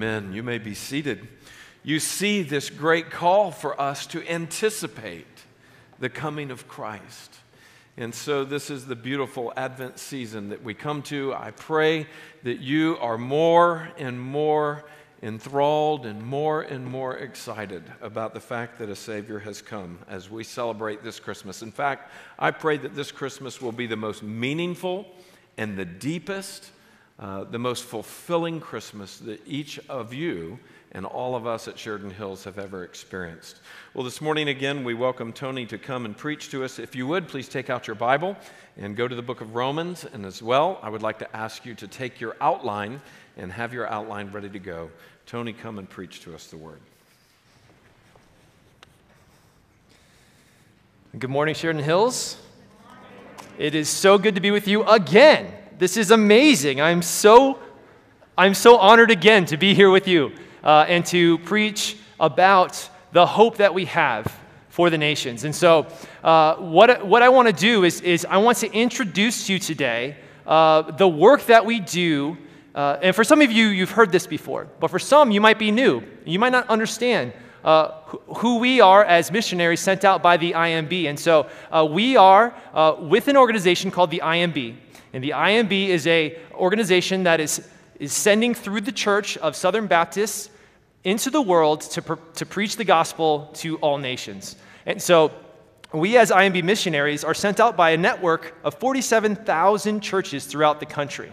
Amen. You may be seated. You see this great call for us to anticipate the coming of Christ. And so, this is the beautiful Advent season that we come to. I pray that you are more and more enthralled and more and more excited about the fact that a Savior has come as we celebrate this Christmas. In fact, I pray that this Christmas will be the most meaningful and the deepest uh, the most fulfilling Christmas that each of you and all of us at Sheridan Hills have ever experienced. Well, this morning again, we welcome Tony to come and preach to us. If you would, please take out your Bible and go to the book of Romans. And as well, I would like to ask you to take your outline and have your outline ready to go. Tony, come and preach to us the word. Good morning, Sheridan Hills. It is so good to be with you again. This is amazing. I'm so, I'm so honored again to be here with you uh, and to preach about the hope that we have for the nations. And so, uh, what, what I want to do is, is I want to introduce you today uh, the work that we do. Uh, and for some of you, you've heard this before, but for some, you might be new. You might not understand uh, who we are as missionaries sent out by the IMB. And so uh, we are uh, with an organization called the IMB. And the IMB is a organization that is, is sending through the Church of Southern Baptists into the world to, to preach the gospel to all nations. And so we, as IMB missionaries, are sent out by a network of 47,000 churches throughout the country.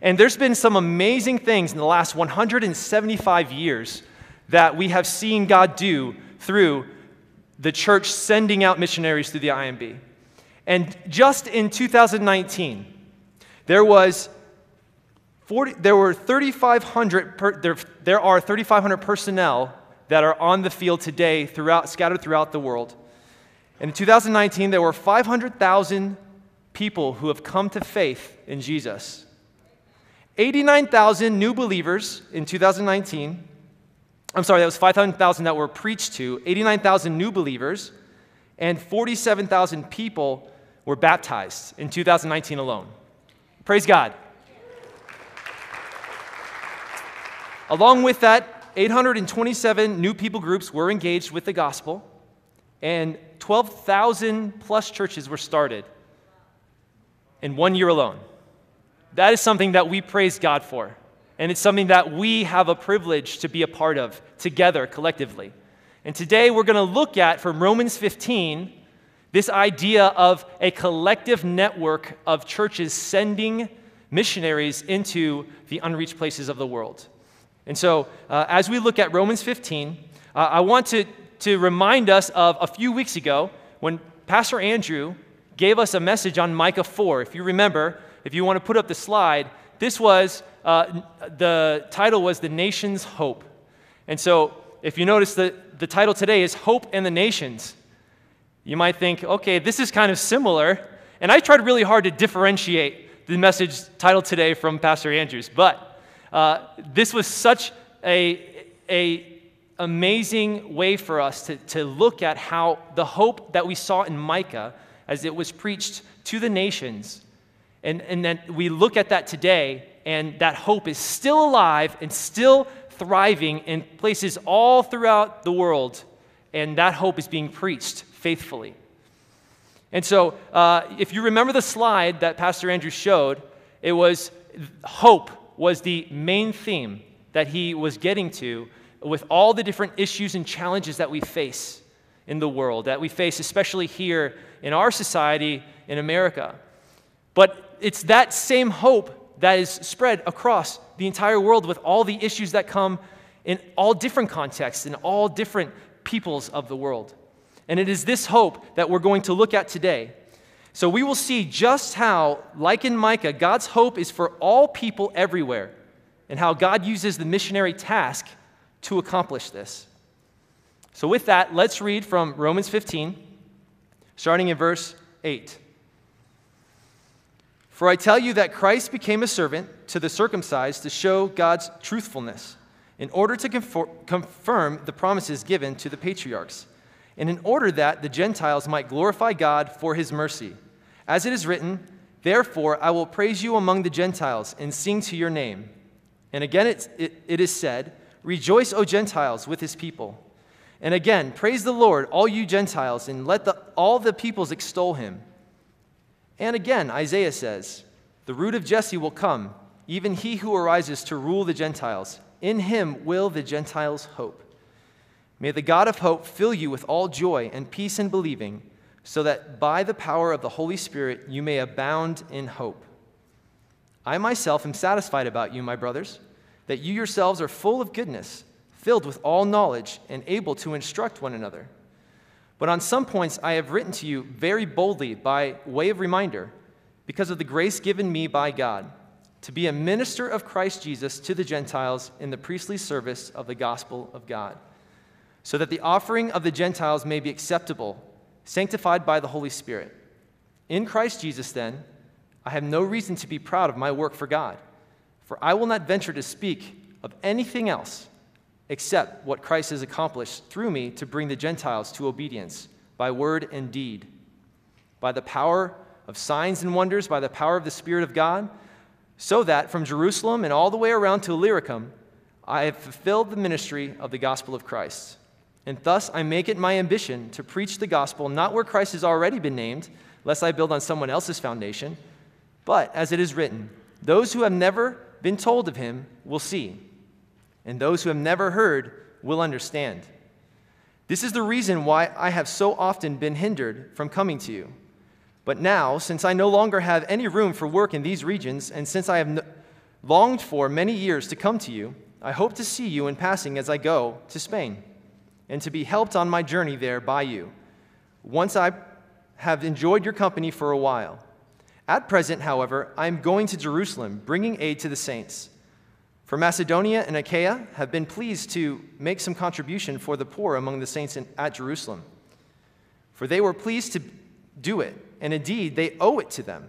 And there's been some amazing things in the last 175 years that we have seen God do through the church sending out missionaries through the IMB. And just in 2019, there was 40, there were 3,500, per, there, there are 3,500 personnel that are on the field today throughout, scattered throughout the world. And in 2019, there were 500,000 people who have come to faith in Jesus. 89,000 new believers in 2019. I'm sorry, that was 500,000 that were preached to, 89,000 new believers, and 47,000 people were baptized in 2019 alone. Praise God. Along with that, 827 new people groups were engaged with the gospel, and 12,000 plus churches were started in one year alone. That is something that we praise God for, and it's something that we have a privilege to be a part of together collectively. And today we're going to look at from Romans 15 this idea of a collective network of churches sending missionaries into the unreached places of the world. And so, uh, as we look at Romans 15, uh, I want to, to remind us of a few weeks ago when Pastor Andrew gave us a message on Micah 4. If you remember, if you want to put up the slide, this was uh, the title was The Nation's Hope. And so, if you notice, the, the title today is Hope and the Nations. You might think, okay, this is kind of similar. And I tried really hard to differentiate the message title today from Pastor Andrews, but uh, this was such a, a amazing way for us to, to look at how the hope that we saw in Micah as it was preached to the nations, and, and then we look at that today, and that hope is still alive and still thriving in places all throughout the world, and that hope is being preached faithfully. And so, uh, if you remember the slide that Pastor Andrew showed, it was hope was the main theme that he was getting to with all the different issues and challenges that we face in the world, that we face especially here in our society in America. But it's that same hope that is spread across the entire world with all the issues that come in all different contexts, in all different peoples of the world. And it is this hope that we're going to look at today. So we will see just how, like in Micah, God's hope is for all people everywhere, and how God uses the missionary task to accomplish this. So, with that, let's read from Romans 15, starting in verse 8. For I tell you that Christ became a servant to the circumcised to show God's truthfulness, in order to confirm the promises given to the patriarchs and in order that the Gentiles might glorify God for his mercy. As it is written, Therefore I will praise you among the Gentiles and sing to your name. And again, it, it, it is said, Rejoice, O Gentiles, with his people. And again, praise the Lord, all you Gentiles, and let the, all the peoples extol him. And again, Isaiah says, The root of Jesse will come, even he who arises to rule the Gentiles. In him will the Gentiles hope. May the God of hope fill you with all joy and peace in believing, so that by the power of the Holy Spirit you may abound in hope. I myself am satisfied about you, my brothers, that you yourselves are full of goodness, filled with all knowledge, and able to instruct one another. But on some points I have written to you very boldly by way of reminder, because of the grace given me by God, to be a minister of Christ Jesus to the Gentiles in the priestly service of the gospel of God, so that the offering of the Gentiles may be acceptable, sanctified by the Holy Spirit. In Christ Jesus, then, I have no reason to be proud of my work for God, for I will not venture to speak of anything else except what Christ has accomplished through me to bring the Gentiles to obedience by word and deed, by the power of signs and wonders, by the power of the Spirit of God, so that from Jerusalem and all the way around to Illyricum, I have fulfilled the ministry of the gospel of Christ. And thus I make it my ambition to preach the gospel not where Christ has already been named, lest I build on someone else's foundation but as it is written, those who have never been told of him will see, and those who have never heard will understand. This is the reason why I have so often been hindered from coming to you. But now, since I no longer have any room for work in these regions, and since I have no- longed for many years to come to you, I hope to see you in passing as I go to Spain, and to be helped on my journey there by you, once I have enjoyed your company for a while. At present, however, I am going to Jerusalem, bringing aid to the saints. For Macedonia and Achaia have been pleased to make some contribution for the poor among the saints in, at Jerusalem. For they were pleased to do it, and indeed they owe it to them.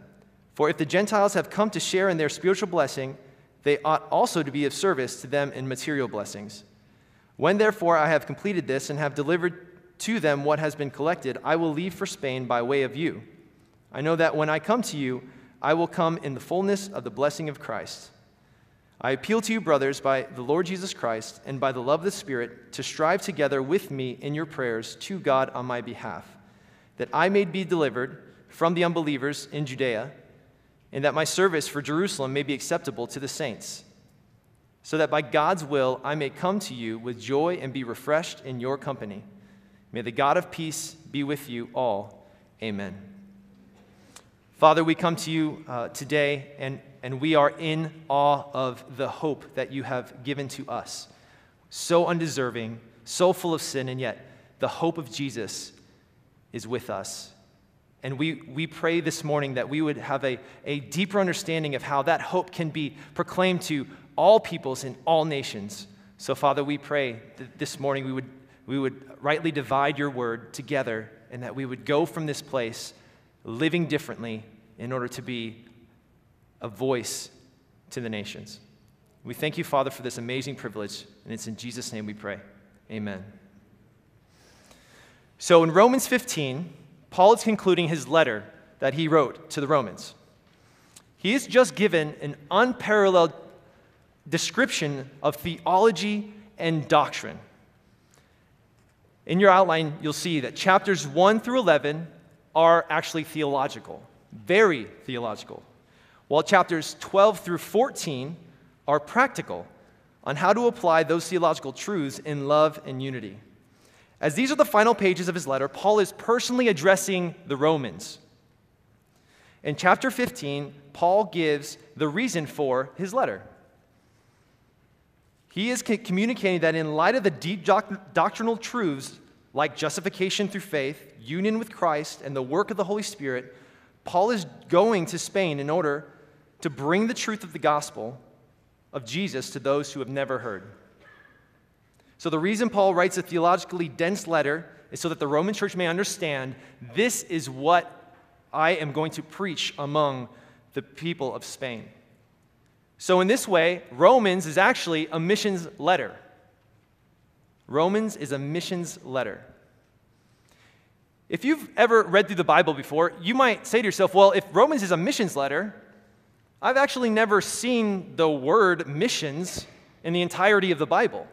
For if the Gentiles have come to share in their spiritual blessing, they ought also to be of service to them in material blessings. When therefore I have completed this and have delivered to them what has been collected, I will leave for Spain by way of you I know that when I come to you, I will come in the fullness of the blessing of Christ. I appeal to you, brothers, by the Lord Jesus Christ and by the love of the Spirit, to strive together with me in your prayers to God on my behalf, that I may be delivered from the unbelievers in Judea, and that my service for Jerusalem may be acceptable to the saints, so that by God's will I may come to you with joy and be refreshed in your company. May the God of peace be with you all. Amen. Father, we come to you uh, today and, and we are in awe of the hope that you have given to us. So undeserving, so full of sin, and yet the hope of Jesus is with us. And we, we pray this morning that we would have a, a deeper understanding of how that hope can be proclaimed to all peoples in all nations. So, Father, we pray that this morning we would, we would rightly divide your word together and that we would go from this place living differently in order to be a voice to the nations. We thank you, Father, for this amazing privilege, and it's in Jesus' name we pray. Amen. So in Romans 15, Paul is concluding his letter that he wrote to the Romans. He has just given an unparalleled description of theology and doctrine. In your outline, you'll see that chapters 1 through 11 are actually theological, very theological, while chapters 12 through 14 are practical on how to apply those theological truths in love and unity. As these are the final pages of his letter, Paul is personally addressing the Romans. In chapter 15, Paul gives the reason for his letter. He is communicating that in light of the deep doctrinal truths like justification through faith, union with Christ, and the work of the Holy Spirit, Paul is going to Spain in order to bring the truth of the gospel of Jesus to those who have never heard. So, the reason Paul writes a theologically dense letter is so that the Roman church may understand this is what I am going to preach among the people of Spain. So, in this way, Romans is actually a missions letter. Romans is a missions letter. If you've ever read through the Bible before, you might say to yourself, well, if Romans is a missions letter, I've actually never seen the word missions in the entirety of the Bible.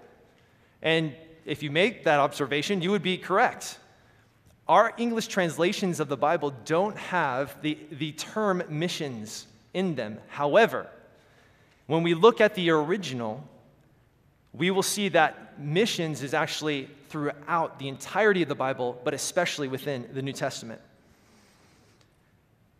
And if you make that observation, you would be correct. Our English translations of the Bible don't have the, the term missions in them. However, when we look at the original, we will see that missions is actually throughout the entirety of the Bible, but especially within the New Testament.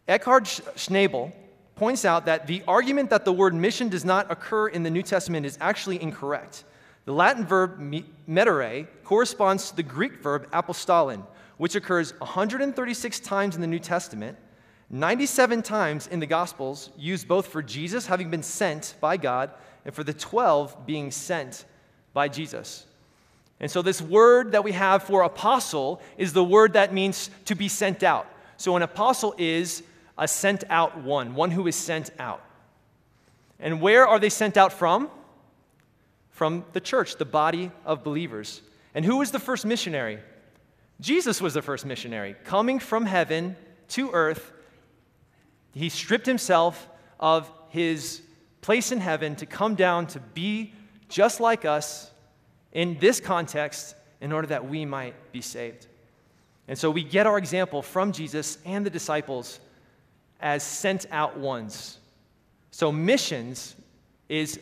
Eckhard Schnabel points out that the argument that the word mission does not occur in the New Testament is actually incorrect. The Latin verb mittere corresponds to the Greek verb apostolin, which occurs 136 times in the New Testament, 97 times in the Gospels, used both for Jesus having been sent by God and for the 12 being sent by Jesus. And so, this word that we have for apostle is the word that means to be sent out. So, an apostle is a sent out one, one who is sent out. And where are they sent out from? From the church, the body of believers. And who was the first missionary? Jesus was the first missionary, coming from heaven to earth. He stripped himself of his place in heaven to come down to be just like us in this context in order that we might be saved. And so we get our example from Jesus and the disciples as sent out ones. So, missions is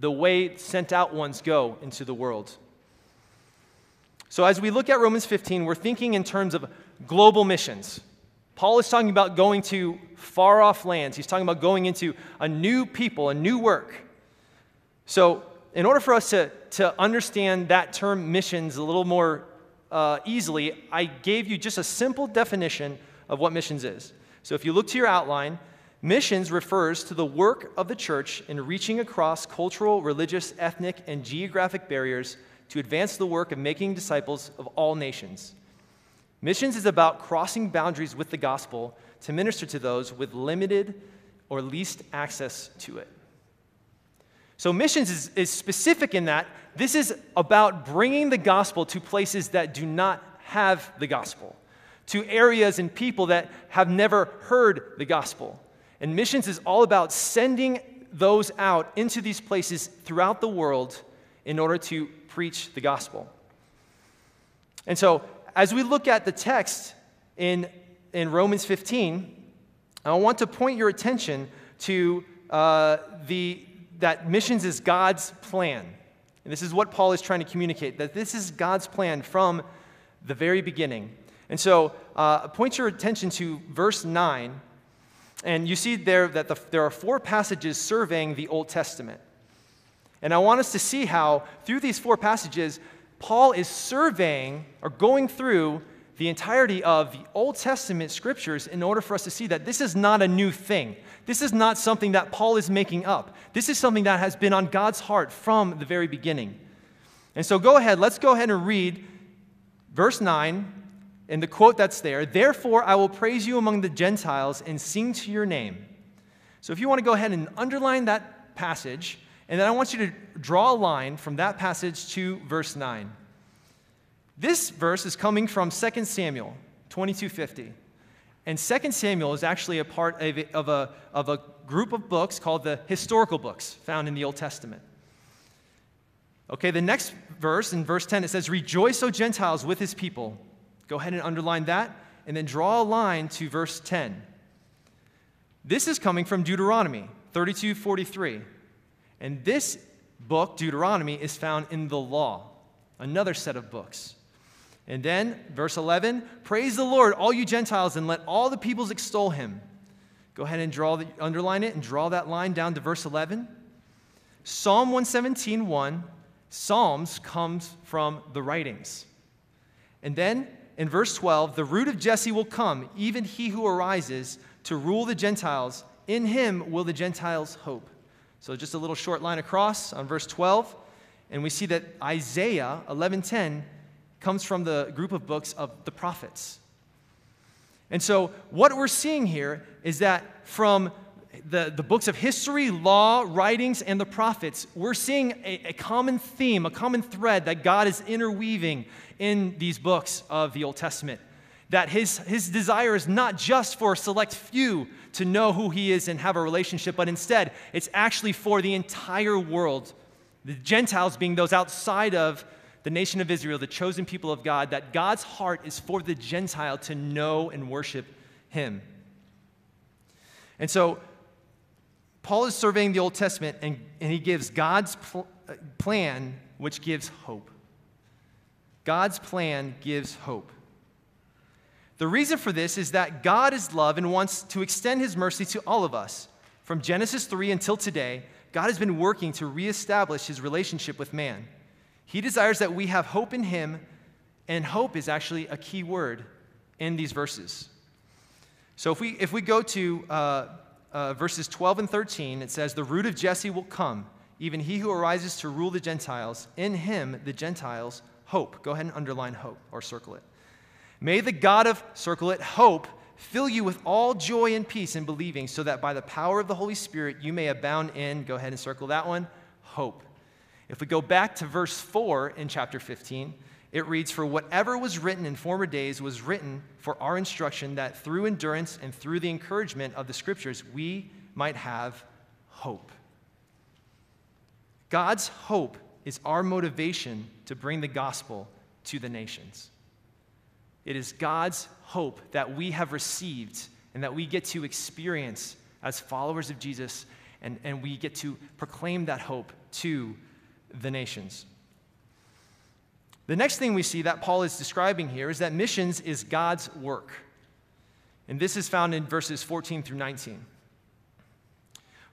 the way sent out ones go into the world. So, as we look at Romans 15, we're thinking in terms of global missions. Paul is talking about going to far off lands, he's talking about going into a new people, a new work. So, in order for us to, to understand that term missions a little more uh, easily, I gave you just a simple definition of what missions is. So if you look to your outline, missions refers to the work of the church in reaching across cultural, religious, ethnic, and geographic barriers to advance the work of making disciples of all nations. Missions is about crossing boundaries with the gospel to minister to those with limited or least access to it. So, missions is, is, specific in that this is about bringing the gospel to places that do not have the gospel to areas and people that have never heard the gospel. And missions is all about sending those out into these places throughout the world in order to preach the gospel. And so, as we look at the text in, in Romans 15, I want to point your attention to uh, the, that missions is God's plan. And this is what Paul is trying to communicate that this is God's plan from the very beginning. And so, uh, point your attention to verse 9, and you see there that the, there are four passages surveying the Old Testament. And I want us to see how, through these four passages, Paul is surveying or going through the entirety of the Old Testament scriptures in order for us to see that this is not a new thing. This is not something that Paul is making up. This is something that has been on God's heart from the very beginning. And so go ahead, let's go ahead and read verse 9 and the quote that's there, therefore I will praise you among the Gentiles and sing to your name. So if you want to go ahead and underline that passage, and then I want you to draw a line from that passage to verse 9. This verse is coming from 2 Samuel 2250. And 2 Samuel is actually a part of a, of, a, of a group of books called the historical books found in the Old Testament. Okay, the next verse, in verse 10, it says, Rejoice, O Gentiles, with his people. Go ahead and underline that, and then draw a line to verse 10. This is coming from Deuteronomy 32 43. And this book, Deuteronomy, is found in the law, another set of books. And then, verse 11 Praise the Lord, all you Gentiles, and let all the peoples extol him. Go ahead and draw the, underline it and draw that line down to verse 11. Psalm 117 1, Psalms comes from the writings. And then in verse 12, the root of Jesse will come, even he who arises to rule the Gentiles. In him will the Gentiles hope. So just a little short line across on verse 12, and we see that Isaiah 11:10 comes from the group of books of the prophets. And so what we're seeing here is that from the, the books of history, law, writings, and the prophets, we're seeing a, a common theme, a common thread that God is interweaving in these books of the Old Testament. That his, his desire is not just for a select few to know who he is and have a relationship, but instead, it's actually for the entire world. The Gentiles being those outside of the nation of Israel, the chosen people of God, that God's heart is for the Gentile to know and worship him. And so, Paul is surveying the Old Testament and, and he gives God's pl- uh, plan, which gives hope. God's plan gives hope. The reason for this is that God is love and wants to extend his mercy to all of us. From Genesis 3 until today, God has been working to reestablish his relationship with man. He desires that we have hope in him, and hope is actually a key word in these verses. So if we, if we go to uh, uh, verses 12 and 13, it says, The root of Jesse will come, even he who arises to rule the Gentiles. In him, the Gentiles hope. Go ahead and underline hope or circle it. May the God of, circle it, hope fill you with all joy and peace in believing, so that by the power of the Holy Spirit you may abound in, go ahead and circle that one, hope. If we go back to verse 4 in chapter 15, it reads, For whatever was written in former days was written for our instruction, that through endurance and through the encouragement of the scriptures we might have hope. God's hope is our motivation to bring the gospel to the nations. It is God's hope that we have received and that we get to experience as followers of Jesus, and, and we get to proclaim that hope to the nations. The next thing we see that Paul is describing here is that missions is God's work. And this is found in verses 14 through 19.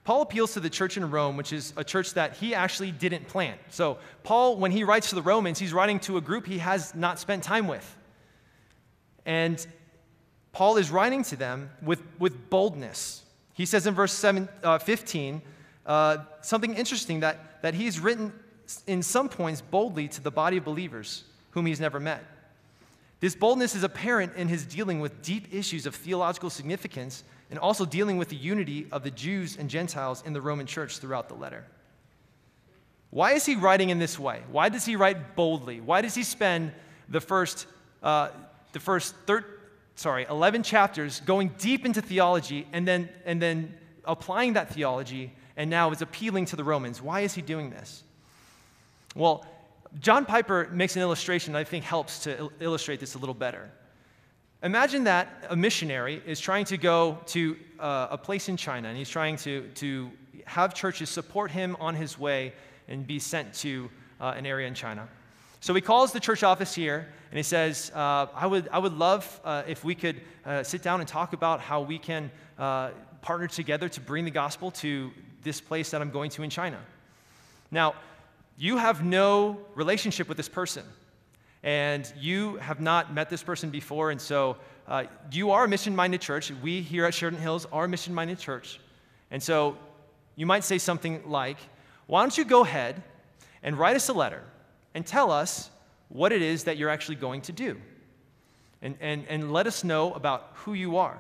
Paul appeals to the church in Rome, which is a church that he actually didn't plant. So, Paul, when he writes to the Romans, he's writing to a group he has not spent time with. And Paul is writing to them with, with boldness. He says in verse seven, uh, 15 uh, something interesting that, that he's written in some points boldly to the body of believers whom he's never met. This boldness is apparent in his dealing with deep issues of theological significance and also dealing with the unity of the Jews and Gentiles in the Roman church throughout the letter. Why is he writing in this way? Why does he write boldly? Why does he spend the first uh, the first thir- sorry, 11 chapters going deep into theology and then, and then applying that theology and now is appealing to the Romans. Why is he doing this? Well, John Piper makes an illustration that I think helps to il- illustrate this a little better. Imagine that a missionary is trying to go to uh, a place in China and he's trying to, to have churches support him on his way and be sent to uh, an area in China. So he calls the church office here and he says, uh, I, would, I would love uh, if we could uh, sit down and talk about how we can uh, partner together to bring the gospel to this place that I'm going to in China. Now, you have no relationship with this person, and you have not met this person before, and so uh, you are a mission minded church. We here at Sheridan Hills are a mission minded church. And so you might say something like, Why don't you go ahead and write us a letter? And tell us what it is that you're actually going to do. And, and, and let us know about who you are.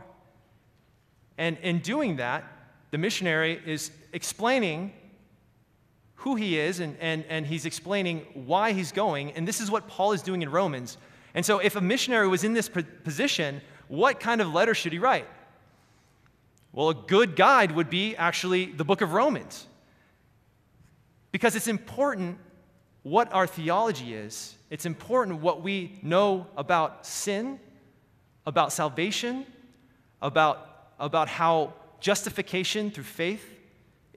And in doing that, the missionary is explaining who he is and, and, and he's explaining why he's going. And this is what Paul is doing in Romans. And so, if a missionary was in this position, what kind of letter should he write? Well, a good guide would be actually the book of Romans. Because it's important what our theology is, it's important what we know about sin, about salvation, about, about how justification through faith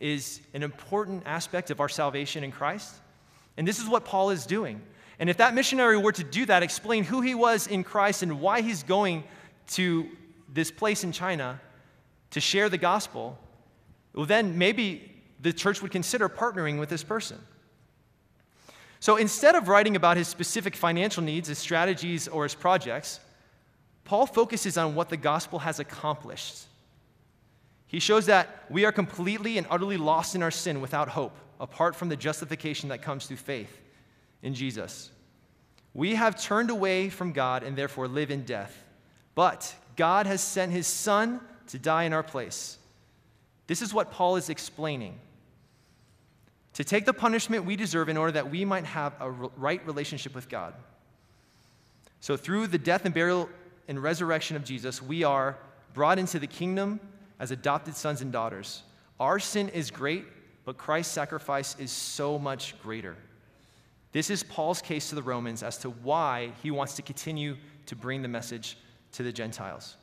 is an important aspect of our salvation in Christ. And this is what Paul is doing. And if that missionary were to do that, explain who he was in Christ and why he's going to this place in China to share the gospel, well, then maybe the church would consider partnering with this person. So instead of writing about his specific financial needs, his strategies, or his projects, Paul focuses on what the gospel has accomplished. He shows that we are completely and utterly lost in our sin without hope, apart from the justification that comes through faith in Jesus. We have turned away from God and therefore live in death. But God has sent his Son to die in our place. This is what Paul is explaining to take the punishment we deserve in order that we might have a right relationship with God. So, through the death and burial and resurrection of Jesus, we are brought into the kingdom as adopted sons and daughters. Our sin is great, but Christ's sacrifice is so much greater. This is Paul's case to the Romans as to why he wants to continue to bring the message to the Gentiles.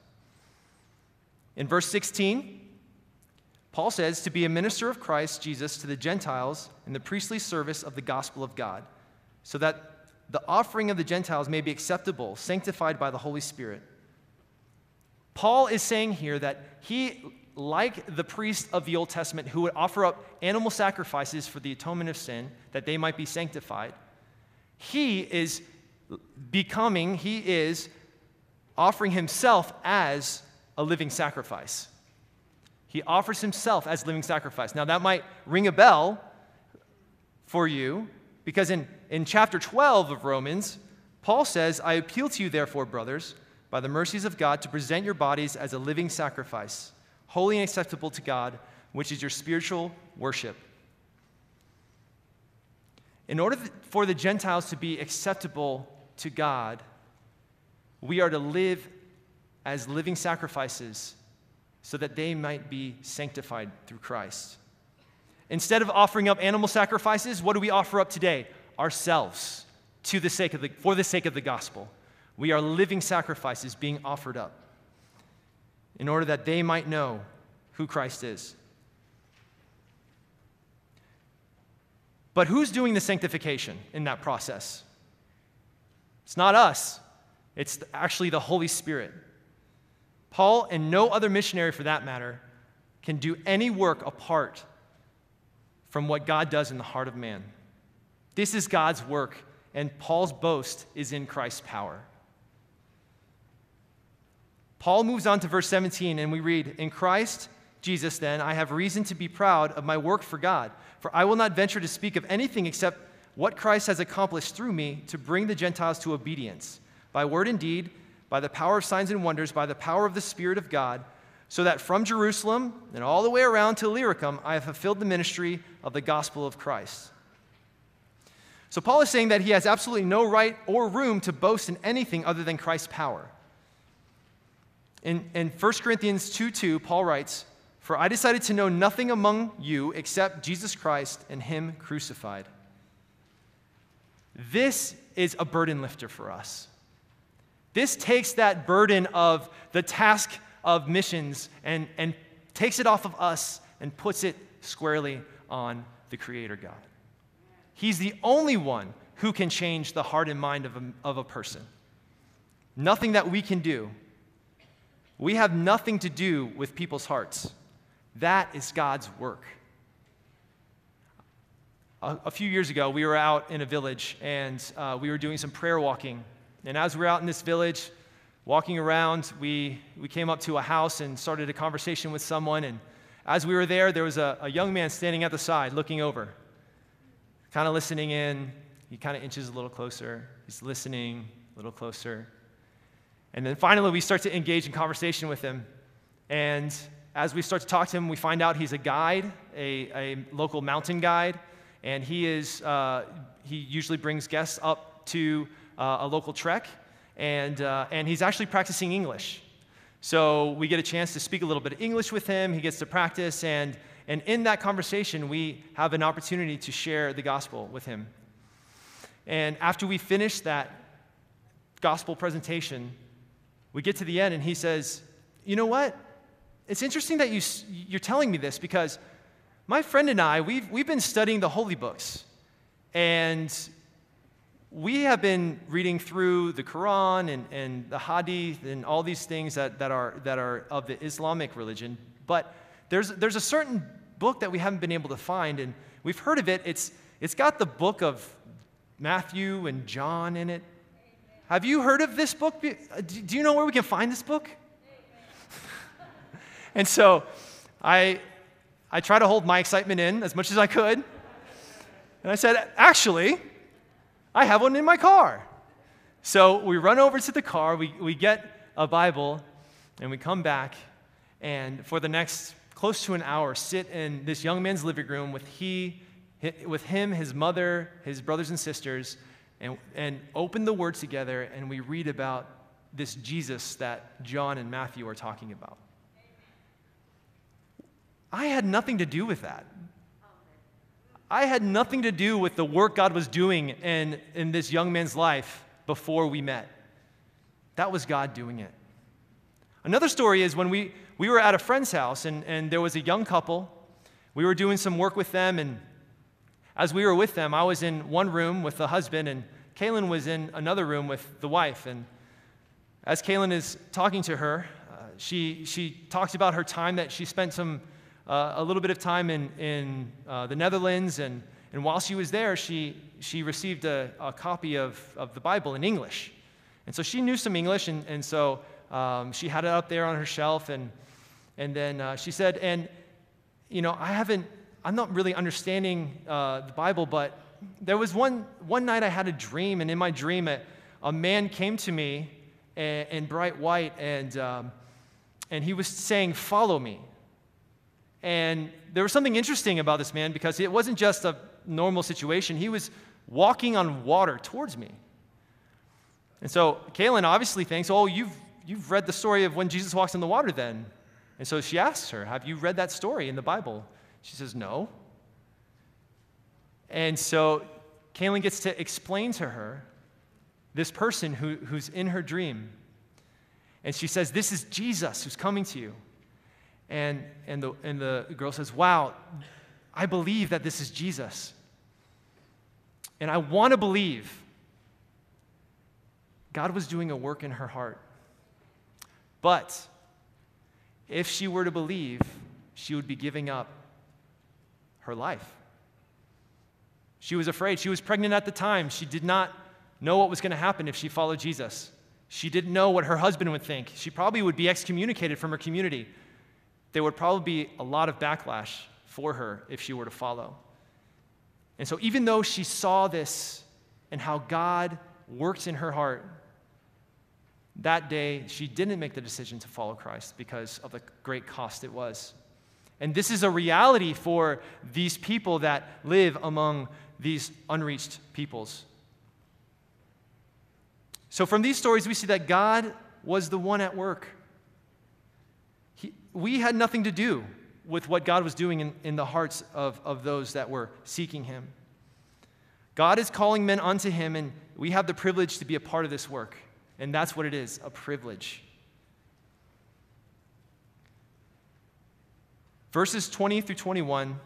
In verse 16, Paul says to be a minister of Christ Jesus to the Gentiles in the priestly service of the gospel of God, so that the offering of the Gentiles may be acceptable, sanctified by the Holy Spirit. Paul is saying here that he, like the priests of the Old Testament who would offer up animal sacrifices for the atonement of sin, that they might be sanctified, he is becoming, he is offering himself as a living sacrifice. He offers himself as living sacrifice. Now, that might ring a bell for you because in, in chapter 12 of Romans, Paul says, I appeal to you, therefore, brothers, by the mercies of God, to present your bodies as a living sacrifice, holy and acceptable to God, which is your spiritual worship. In order for the Gentiles to be acceptable to God, we are to live as living sacrifices so that they might be sanctified through Christ. Instead of offering up animal sacrifices, what do we offer up today? Ourselves to the sake of the, for the sake of the gospel. We are living sacrifices being offered up in order that they might know who Christ is. But who's doing the sanctification in that process? It's not us, it's actually the Holy Spirit. Paul, and no other missionary for that matter, can do any work apart from what God does in the heart of man. This is God's work, and Paul's boast is in Christ's power. Paul moves on to verse 17, and we read, In Christ Jesus, then, I have reason to be proud of my work for God, for I will not venture to speak of anything except what Christ has accomplished through me to bring the Gentiles to obedience, by word and deed by the power of signs and wonders, by the power of the Spirit of God, so that from Jerusalem and all the way around to Illyricum, I have fulfilled the ministry of the gospel of Christ. So, Paul is saying that he has absolutely no right or room to boast in anything other than Christ's power. In, in 1 Corinthians 2 2, Paul writes, For I decided to know nothing among you except Jesus Christ and Him crucified. This is a burden lifter for us. This takes that burden of the task of missions and, and takes it off of us and puts it squarely on the Creator God. He's the only one who can change the heart and mind of a, of a person. Nothing that we can do. We have nothing to do with people's hearts. That is God's work. A, a few years ago, we were out in a village and uh, we were doing some prayer walking and as we were out in this village, walking around, we, we came up to a house and started a conversation with someone. And as we were there, there was a, a young man standing at the side looking over, kind of listening in. He kind of inches a little closer. He's listening a little closer. And then finally, we start to engage in conversation with him. And as we start to talk to him, we find out he's a guide, a, a local mountain guide. And he, is, uh, he usually brings guests up to uh, a local trek, and, uh, and he's actually practicing English. So we get a chance to speak a little bit of English with him. He gets to practice, and, and in that conversation, we have an opportunity to share the gospel with him. And after we finish that gospel presentation, we get to the end, and he says, You know what? It's interesting that you, you're telling me this because my friend and I, we've, we've been studying the holy books. And we have been reading through the Quran and, and the Hadith and all these things that, that, are, that are of the Islamic religion, but there's, there's a certain book that we haven't been able to find, and we've heard of it. It's, it's got the book of Matthew and John in it. Have you heard of this book? Uh, do you know where we can find this book? and so I, I try to hold my excitement in as much as I could. And I said, actually, I have one in my car. So we run over to the car, we, we get a Bible, and we come back, and for the next close to an hour, sit in this young man's living room with, he, with him, his mother, his brothers and sisters, and, and open the Word together, and we read about this Jesus that John and Matthew are talking about. I had nothing to do with that. I had nothing to do with the work God was doing in, in this young man's life before we met. That was God doing it. Another story is when we, we were at a friend's house and, and there was a young couple. We were doing some work with them, and as we were with them, I was in one room with the husband, and Kaylin was in another room with the wife. And as Kaylin is talking to her, uh, she, she talks about her time that she spent some uh, a little bit of time in, in uh, the Netherlands, and, and while she was there, she, she received a, a copy of, of the Bible in English. And so she knew some English, and, and so um, she had it up there on her shelf, and, and then uh, she said, and, you know, I haven't, I'm not really understanding uh, the Bible, but there was one, one night I had a dream, and in my dream, a, a man came to me in, bright white, and, um, and he was saying, Follow me. And there was something interesting about this man because it wasn't just a normal situation. He was walking on water towards me. And so Kaylin obviously thinks, oh, you've, you've read the story of when Jesus walks in the water then. And so she asks her, have you read that story in the Bible? She says, no. And so Kaylin gets to explain to her this person who, who's in her dream. And she says, This is Jesus who's coming to you. And, and, the, and the girl says, Wow, I believe that this is Jesus. And I want to believe God was doing a work in her heart. But if she were to believe, she would be giving up her life. She was afraid. She was pregnant at the time. She did not know what was going to happen if she followed Jesus. She didn't know what her husband would think. She probably would be excommunicated from her community there would probably be a lot of backlash for her if she were to follow. And so, even though she saw this and how God worked in her heart, that day she didn't make the decision to follow Christ because of the great cost it was. And this is a reality for these people that live among these unreached peoples. So, from these stories, we see that God was the one at work we had nothing to do with what God was doing in, in the hearts of, of those that were seeking Him. God is calling men unto Him, and we have the privilege to be a part of this work. And that's what it is a privilege. Verses 20 through 21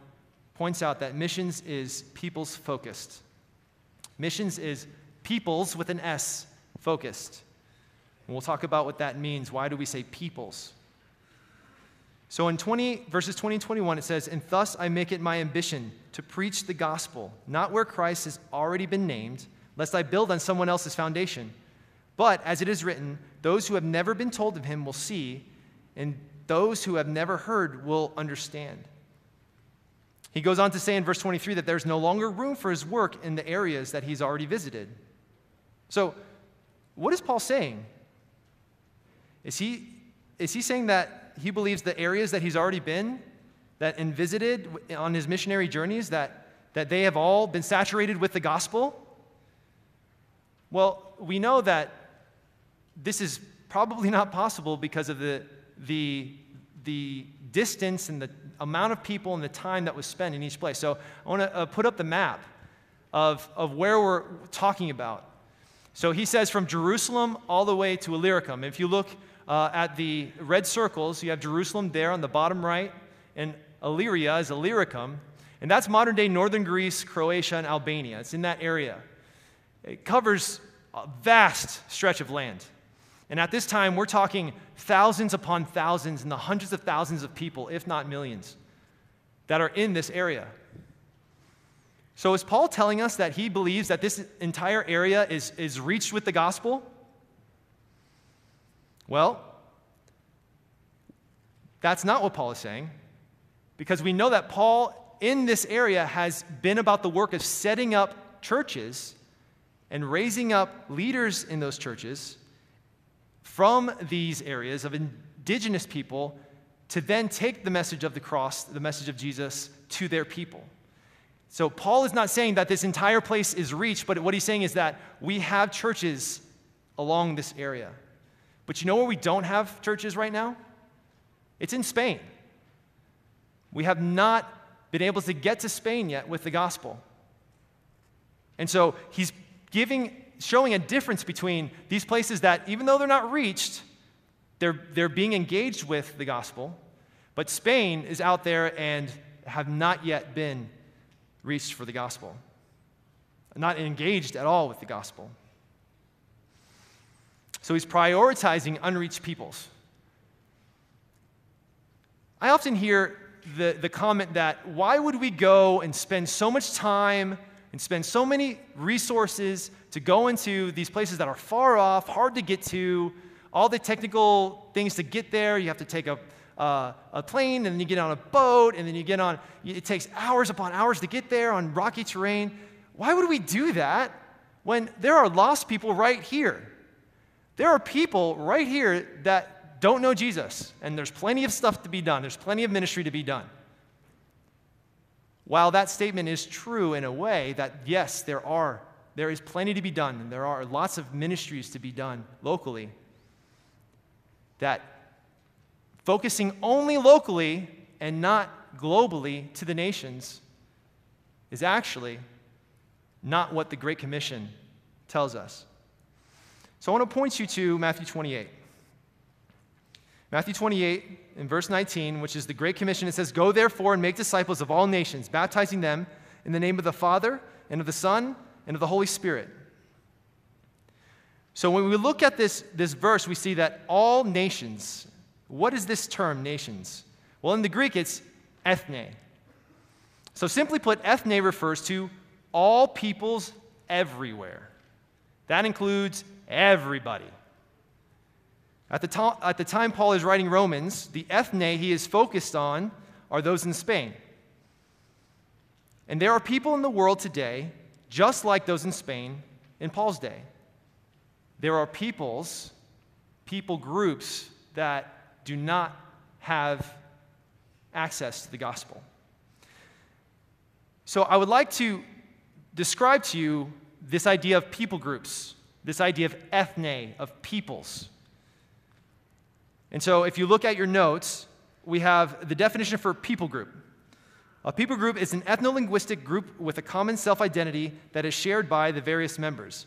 points out that missions is people's focused. Missions is people's with an S focused. And we'll talk about what that means. Why do we say people's? So in 20, verses 20 and 21, it says, And thus I make it my ambition to preach the gospel, not where Christ has already been named, lest I build on someone else's foundation. But as it is written, those who have never been told of him will see, and those who have never heard will understand. He goes on to say in verse 23 that there's no longer room for his work in the areas that he's already visited. So, what is Paul saying? Is he, is he saying that he believes the areas that he's already been that and visited on his missionary journeys that, that they have all been saturated with the gospel. Well we know that this is probably not possible because of the, the, the distance and the amount of people and the time that was spent in each place. So i want to uh, put up the map of, of where we're talking about. So he says from jerusalem all the way to illyricum. If you look uh, at the red circles, you have Jerusalem there on the bottom right, and Illyria is Illyricum. And that's modern day northern Greece, Croatia, and Albania. It's in that area. It covers a vast stretch of land. And at this time, we're talking thousands upon thousands and the hundreds of thousands of people, if not millions, that are in this area. So, is Paul telling us that he believes that this entire area is, is reached with the gospel? Well, that's not what Paul is saying, because we know that Paul in this area has been about the work of setting up churches and raising up leaders in those churches from these areas of indigenous people to then take the message of the cross, the message of Jesus, to their people. So, Paul is not saying that this entire place is reached, but what he's saying is that we have churches along this area. But you know where we don't have churches right now? It's in Spain. We have not been able to get to Spain yet with the gospel. And so he's giving, showing a difference between these places that, even though they're not reached, they're, they're being engaged with the gospel, but Spain is out there and have not yet been reached for the gospel, not engaged at all with the gospel. So he's prioritizing unreached peoples. I often hear the, the comment that why would we go and spend so much time and spend so many resources to go into these places that are far off, hard to get to, all the technical things to get there. You have to take a, uh, a plane, and then you get on a boat, and then you get on, it takes hours upon hours to get there on rocky terrain. Why would we do that when there are lost people right here? There are people right here that don't know Jesus, and there's plenty of stuff to be done, there's plenty of ministry to be done. While that statement is true in a way that, yes, there are, there is plenty to be done, and there are lots of ministries to be done locally, that focusing only locally and not globally to the nations is actually not what the Great Commission tells us. So I want to point you to Matthew 28. Matthew 28, in verse 19, which is the Great Commission, it says, Go therefore and make disciples of all nations, baptizing them in the name of the Father, and of the Son, and of the Holy Spirit. So when we look at this, this verse, we see that all nations, what is this term, nations? Well, in the Greek, it's ethne. So simply put, ethne refers to all peoples everywhere. That includes everybody. At the, to- at the time Paul is writing Romans, the ethne he is focused on are those in Spain. And there are people in the world today, just like those in Spain in Paul's day. There are peoples, people groups that do not have access to the gospel. So I would like to describe to you this idea of people groups, this idea of ethne, of peoples. And so if you look at your notes, we have the definition for people group. A people group is an ethno linguistic group with a common self identity that is shared by the various members.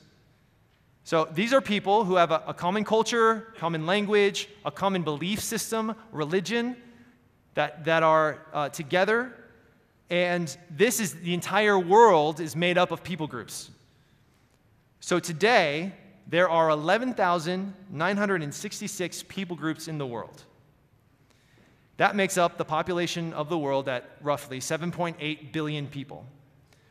So these are people who have a, a, common culture, common language, a common belief system, religion that, that are uh, together. And this is the entire world is made up of people groups. So today, there are 11,966 people groups in the world. That makes up the population of the world at roughly 7.8 billion people.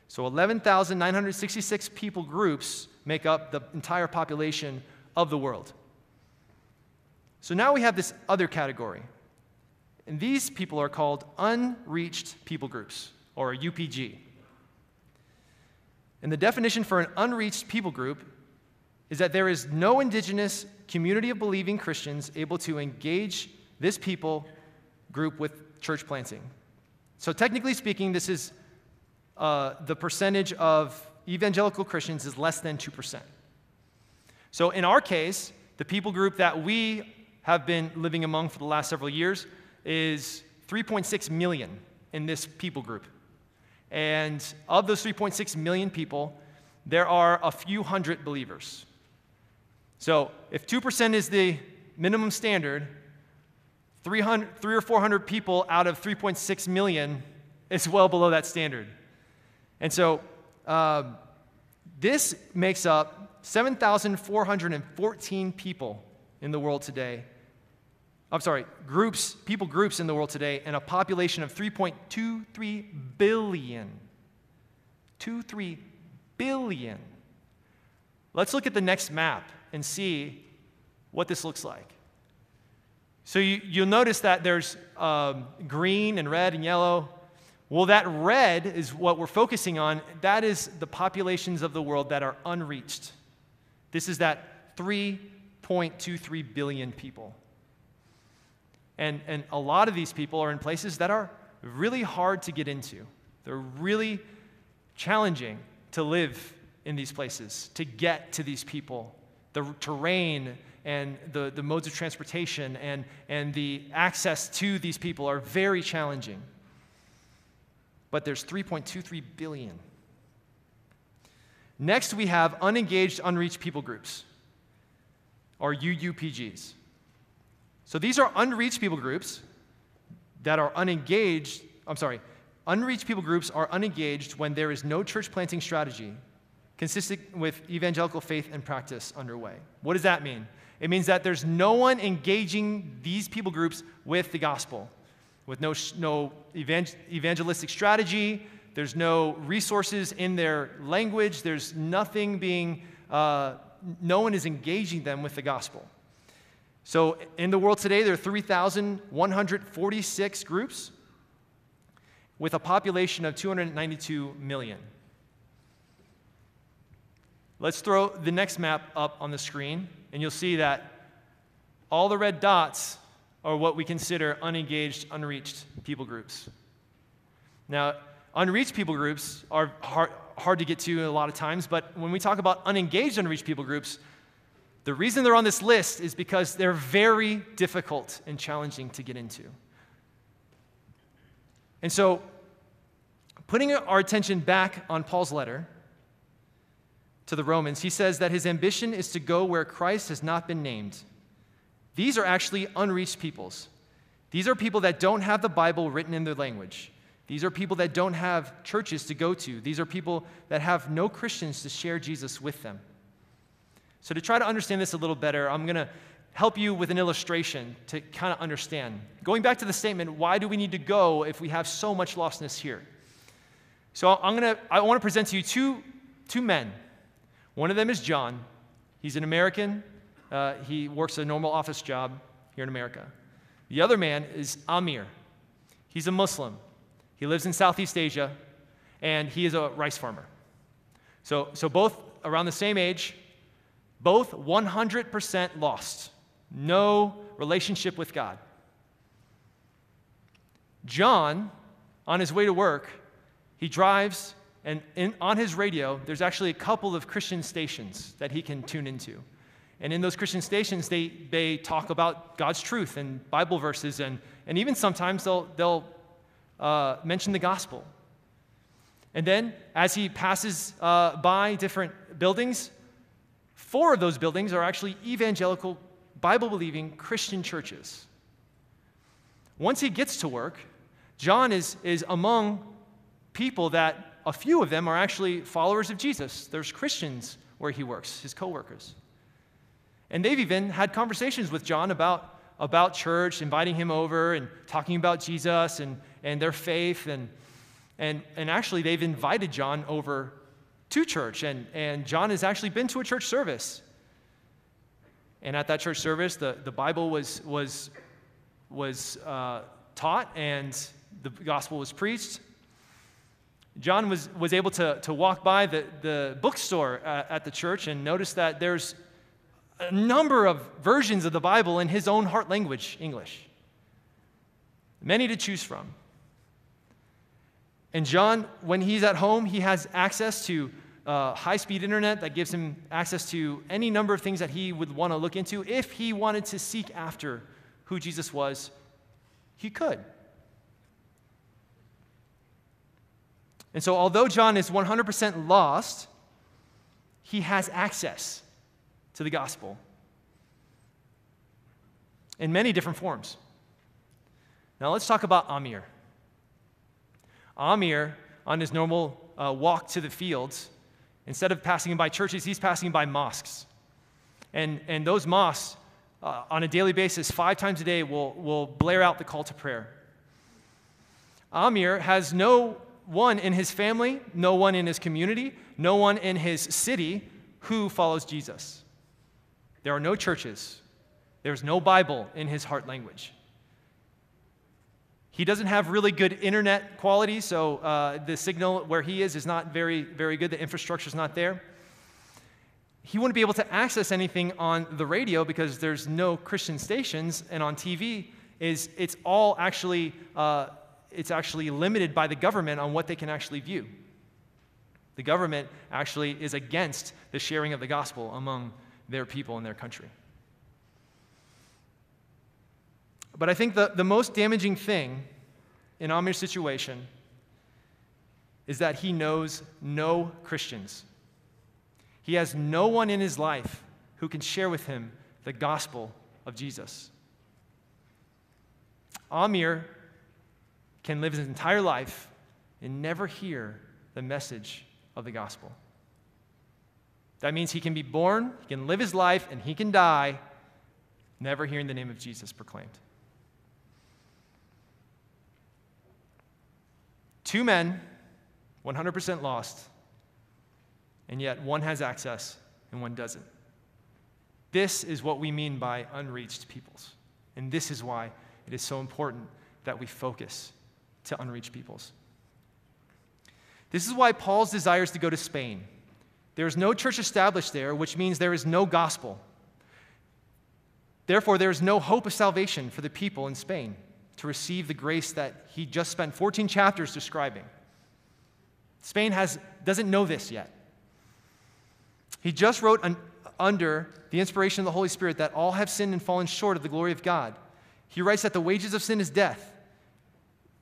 So 11,966 people groups make up the entire population of the world. So now we have this other category. And these people are called unreached people groups, or UPG. And the definition for an unreached people group is that there is no indigenous community of believing Christians able to engage this people group with church planting. So, technically speaking, this is uh, the percentage of evangelical Christians is less than 2%. So, in our case, the people group that we have been living among for the last several years is 3.6 million in this people group. And of those 3.6 million people, there are a few hundred believers. So if 2% is the minimum standard, 300, 3 or 400 people out of 3.6 million is well below that standard. And so um, this makes up 7,414 people in the world today. I'm sorry, groups, people groups in the world today, and a population of 3.23 billion. 2.3 billion. Let's look at the next map and see what this looks like. So you, you'll notice that there's um, green and red and yellow. Well, that red is what we're focusing on. That is the populations of the world that are unreached. This is that 3.23 billion people. And, and a lot of these people are in places that are really hard to get into. They're really challenging to live in these places, to get to these people the terrain and the, the modes of transportation and, and the access to these people are very challenging. But there's 3.23 billion. Next, we have unengaged, unreached people groups, or UUPGs. So these are unreached people groups that are unengaged. I'm sorry, unreached people groups are unengaged when there is no church planting strategy consistent with evangelical faith and practice underway. What does that mean? It means that there's no one engaging these people groups with the gospel, with no, no evangelistic strategy, there's no resources in their language, there's nothing being, uh, no one is engaging them with the gospel. So in the world today, there are 3,146 groups with a population of 292 million. Let's throw the next map up on the screen, and you'll see that all the red dots are what we consider unengaged, unreached people groups. Now, unreached people groups are hard, hard to get to a lot of times, but when we talk about unengaged, unreached people groups, the reason they're on this list is because they're very difficult and challenging to get into. And so, putting our attention back on Paul's letter, to the Romans, he says that his ambition is to go where Christ has not been named. These are actually unreached peoples. These are people that don't have the Bible written in their language. These are people that don't have churches to go to. These are people that have no Christians to share Jesus with them. So, to try to understand this a little better, I'm going to help you with an illustration to kind of understand. Going back to the statement, why do we need to go if we have so much lostness here? So, I'm going to, I want to present to you two, two men one of them is John. He's an American. Uh, he works a normal office job here in America. The other man is Amir. He's a Muslim. He lives in Southeast Asia, and he is a rice farmer. So, so both around the same age, both 100% lost. No relationship with God. John, on his way to work, he drives and in, on his radio, there's actually a couple of Christian stations that he can tune into. And in those Christian stations, they, they talk about God's truth and Bible verses, and, and even sometimes they'll, they'll uh, mention the gospel. And then, as he passes uh, by different buildings, four of those buildings are actually evangelical, Bible believing Christian churches. Once he gets to work, John is, is among people that a few of them are actually followers of Jesus. There's Christians where he works, his coworkers. And they've even had conversations with John about, about church, inviting him over and talking about Jesus and, and their faith. And, and, and actually, they've invited John over to church. And, and John has actually been to a church service. And at that church service, the, the Bible was, was, was uh, taught and the gospel was preached. John was, was able to, to walk by the, the bookstore uh, at the church and notice that there's a number of versions of the Bible in his own heart language, English. Many to choose from. And John, when he's at home, he has access to uh, high speed internet that gives him access to any number of things that he would want to look into. If he wanted to seek after who Jesus was, he could. And so, although John is 100% lost, he has access to the gospel in many different forms. Now, let's talk about Amir. Amir, on his normal uh, walk to the fields, instead of passing by churches, he's passing by mosques. And, and those mosques, uh, on a daily basis, five times a day, will, will blare out the call to prayer. Amir has no one in his family, no one in his community, no one in his city who follows Jesus. There are no churches. There's no Bible in his heart language. He doesn't have really good internet quality, so uh, the signal where he is is not very, very good. The infrastructure is not there. He wouldn't be able to access anything on the radio because there's no Christian stations, and on TV is it's all actually uh, it's actually limited by the government on what they can actually view. The government actually is against the sharing of the gospel among their people in their country. But I think the, the most damaging thing in Amir's situation is that he knows no Christians. He has no one in his life who can share with him the gospel of Jesus. Amir can live his entire life and never hear the message of the gospel. That means he can be born, he can live his life, and he can die never hearing the name of Jesus proclaimed. Two men, 100% lost, and yet one has access and one doesn't. This is what we mean by unreached peoples. And this is why it is so important that we focus to unreached peoples. This is why Paul's desires to go to Spain. There is no church established there, which means there is no gospel. Therefore, there is no hope of salvation for the people in Spain to receive the grace that he just spent 14 chapters describing. Spain has, doesn't know this yet. He just wrote an, under the inspiration of the Holy Spirit that all have sinned and fallen short of the glory of God. He writes that the wages of sin is death.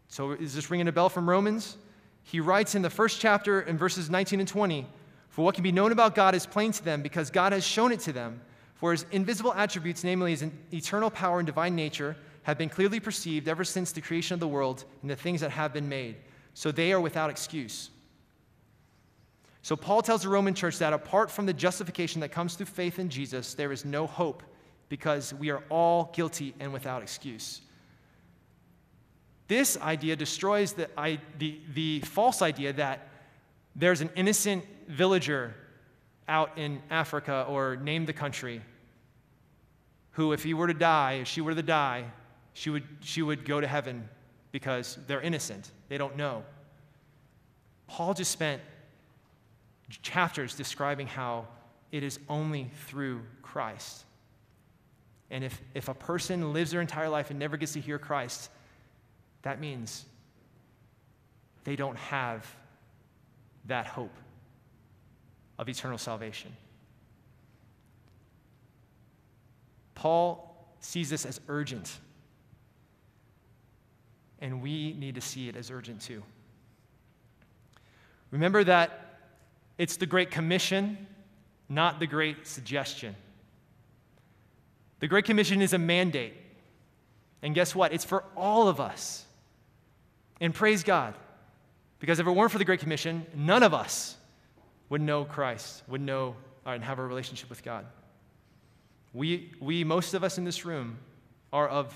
So, is this ringing a bell from Romans? He writes in the first chapter in verses 19 and 20 For what can be known about God is plain to them because God has shown it to them. For his invisible attributes, namely his eternal power and divine nature, have been clearly perceived ever since the creation of the world and the things that have been made. So they are without excuse. So Paul tells the Roman church that apart from the justification that comes through faith in Jesus, there is no hope because we are all guilty and without excuse. This idea destroys the, the, the false idea that there's an innocent villager out in Africa or name the country who, if he were to die, if she were to die, she would, she would go to heaven because they're innocent. They don't know. Paul just spent chapters describing how it is only through Christ. And if, if a person lives their entire life and never gets to hear Christ, that means they don't have that hope of eternal salvation. Paul sees this as urgent, and we need to see it as urgent too. Remember that it's the Great Commission, not the Great Suggestion. The Great Commission is a mandate. And guess what? It's for all of us. And praise God. Because if it weren't for the Great Commission, none of us would know Christ, would know and have a relationship with God. We, we, most of us in this room, are of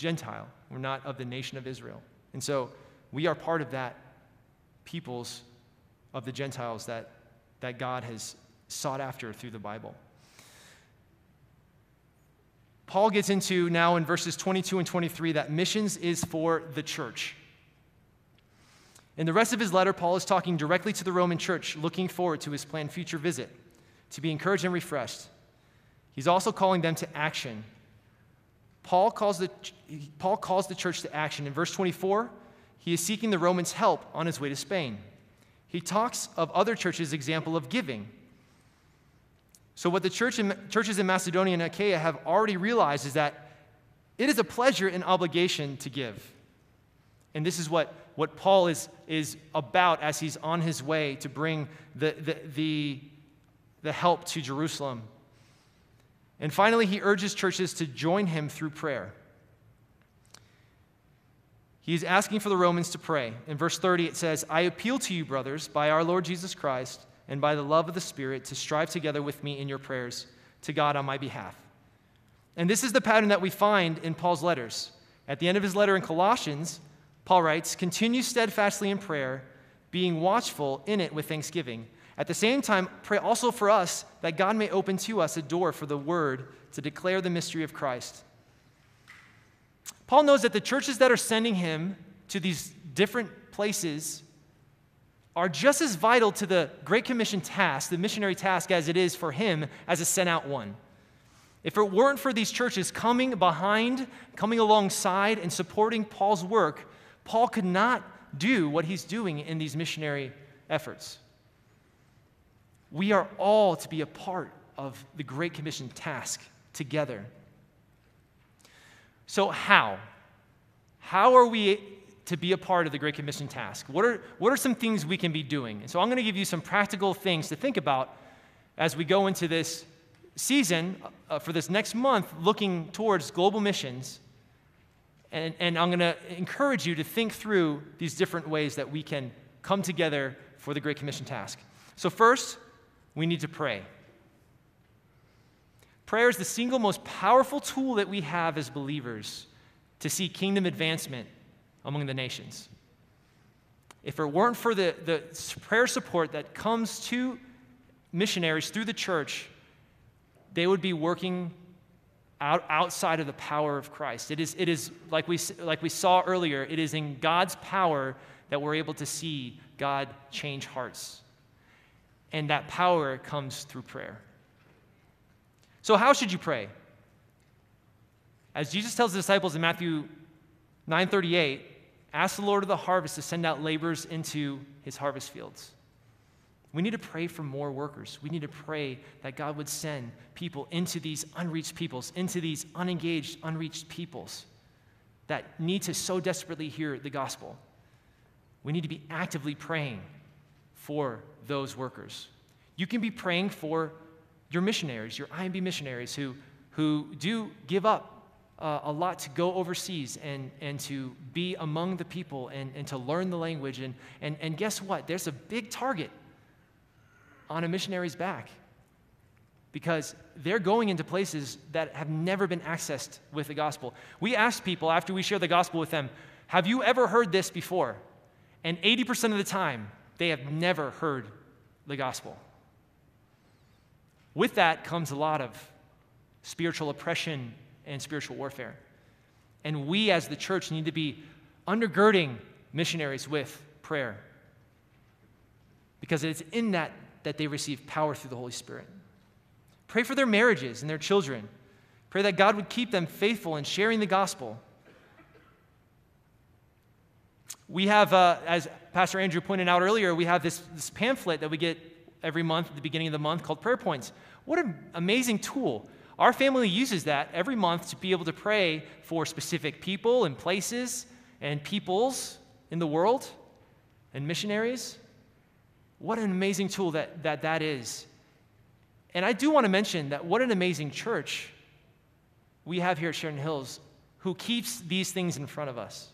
Gentile. We're not of the nation of Israel. And so we are part of that people's of the Gentiles that, that God has sought after through the Bible. Paul gets into now in verses 22 and 23 that missions is for the church. In the rest of his letter, Paul is talking directly to the Roman church, looking forward to his planned future visit, to be encouraged and refreshed. He's also calling them to action. Paul calls the, Paul calls the church to action. In verse 24, he is seeking the Romans' help on his way to Spain he talks of other churches' example of giving. So, what the church in, churches in Macedonia and Achaia have already realized is that it is a pleasure and obligation to give. And this is what, what Paul is, is about as he's on his way to bring the, the, the, the help to Jerusalem. And finally, he urges churches to join him through prayer. He is asking for the Romans to pray. In verse 30, it says, I appeal to you, brothers, by our Lord Jesus Christ and by the love of the Spirit, to strive together with me in your prayers to God on my behalf. And this is the pattern that we find in Paul's letters. At the end of his letter in Colossians, Paul writes, Continue steadfastly in prayer, being watchful in it with thanksgiving. At the same time, pray also for us that God may open to us a door for the word to declare the mystery of Christ Paul knows that the churches that are sending him to these different places are just as vital to the Great Commission task, the missionary task, as it is for him as a sent out one. If it weren't for these churches coming behind, coming alongside, and supporting Paul's work, Paul could not do what he's doing in these missionary efforts. We are all to be a part of the Great Commission task together. So, how? How are we to be a part of the Great Commission task? What are, what are some things we can be doing? And so, I'm going to give you some practical things to think about as we go into this season uh, for this next month, looking towards global missions. And, and I'm going to encourage you to think through these different ways that we can come together for the Great Commission task. So, first, we need to pray. Prayer is the single most powerful tool that we have as believers to see kingdom advancement among the nations. If it weren't for the, the prayer support that comes to missionaries through the church, they would be working out, outside of the power of Christ. It is, it is like, we, like we saw earlier, it is in God's power that we're able to see God change hearts. And that power comes through prayer. So, how should you pray? As Jesus tells the disciples in Matthew 9:38, ask the Lord of the harvest to send out laborers into his harvest fields. We need to pray for more workers. We need to pray that God would send people into these unreached peoples, into these unengaged, unreached peoples that need to so desperately hear the gospel. We need to be actively praying for those workers. You can be praying for your missionaries, your IMB missionaries who, who do give up uh, a lot to go overseas and, and to be among the people and, and to learn the language. And, and, and guess what? There's a big target on a missionary's back because they're going into places that have never been accessed with the gospel. We ask people after we share the gospel with them, Have you ever heard this before? And 80% of the time, they have never heard the gospel. With that comes a lot of spiritual oppression and spiritual warfare. And we as the church need to be undergirding missionaries with prayer. Because it's in that that they receive power through the Holy Spirit. Pray for their marriages and their children. Pray that God would keep them faithful in sharing the gospel. We have, uh, as Pastor Andrew pointed out earlier, we have this, this pamphlet that we get every month at the beginning of the month called Prayer Points. What an amazing tool. Our family uses that every month to be able to pray for specific people and places and peoples in the world and missionaries. What an amazing tool that that, that is. And I do want to mention that what an amazing church we have here at Sheridan Hills who keeps these things in front of us.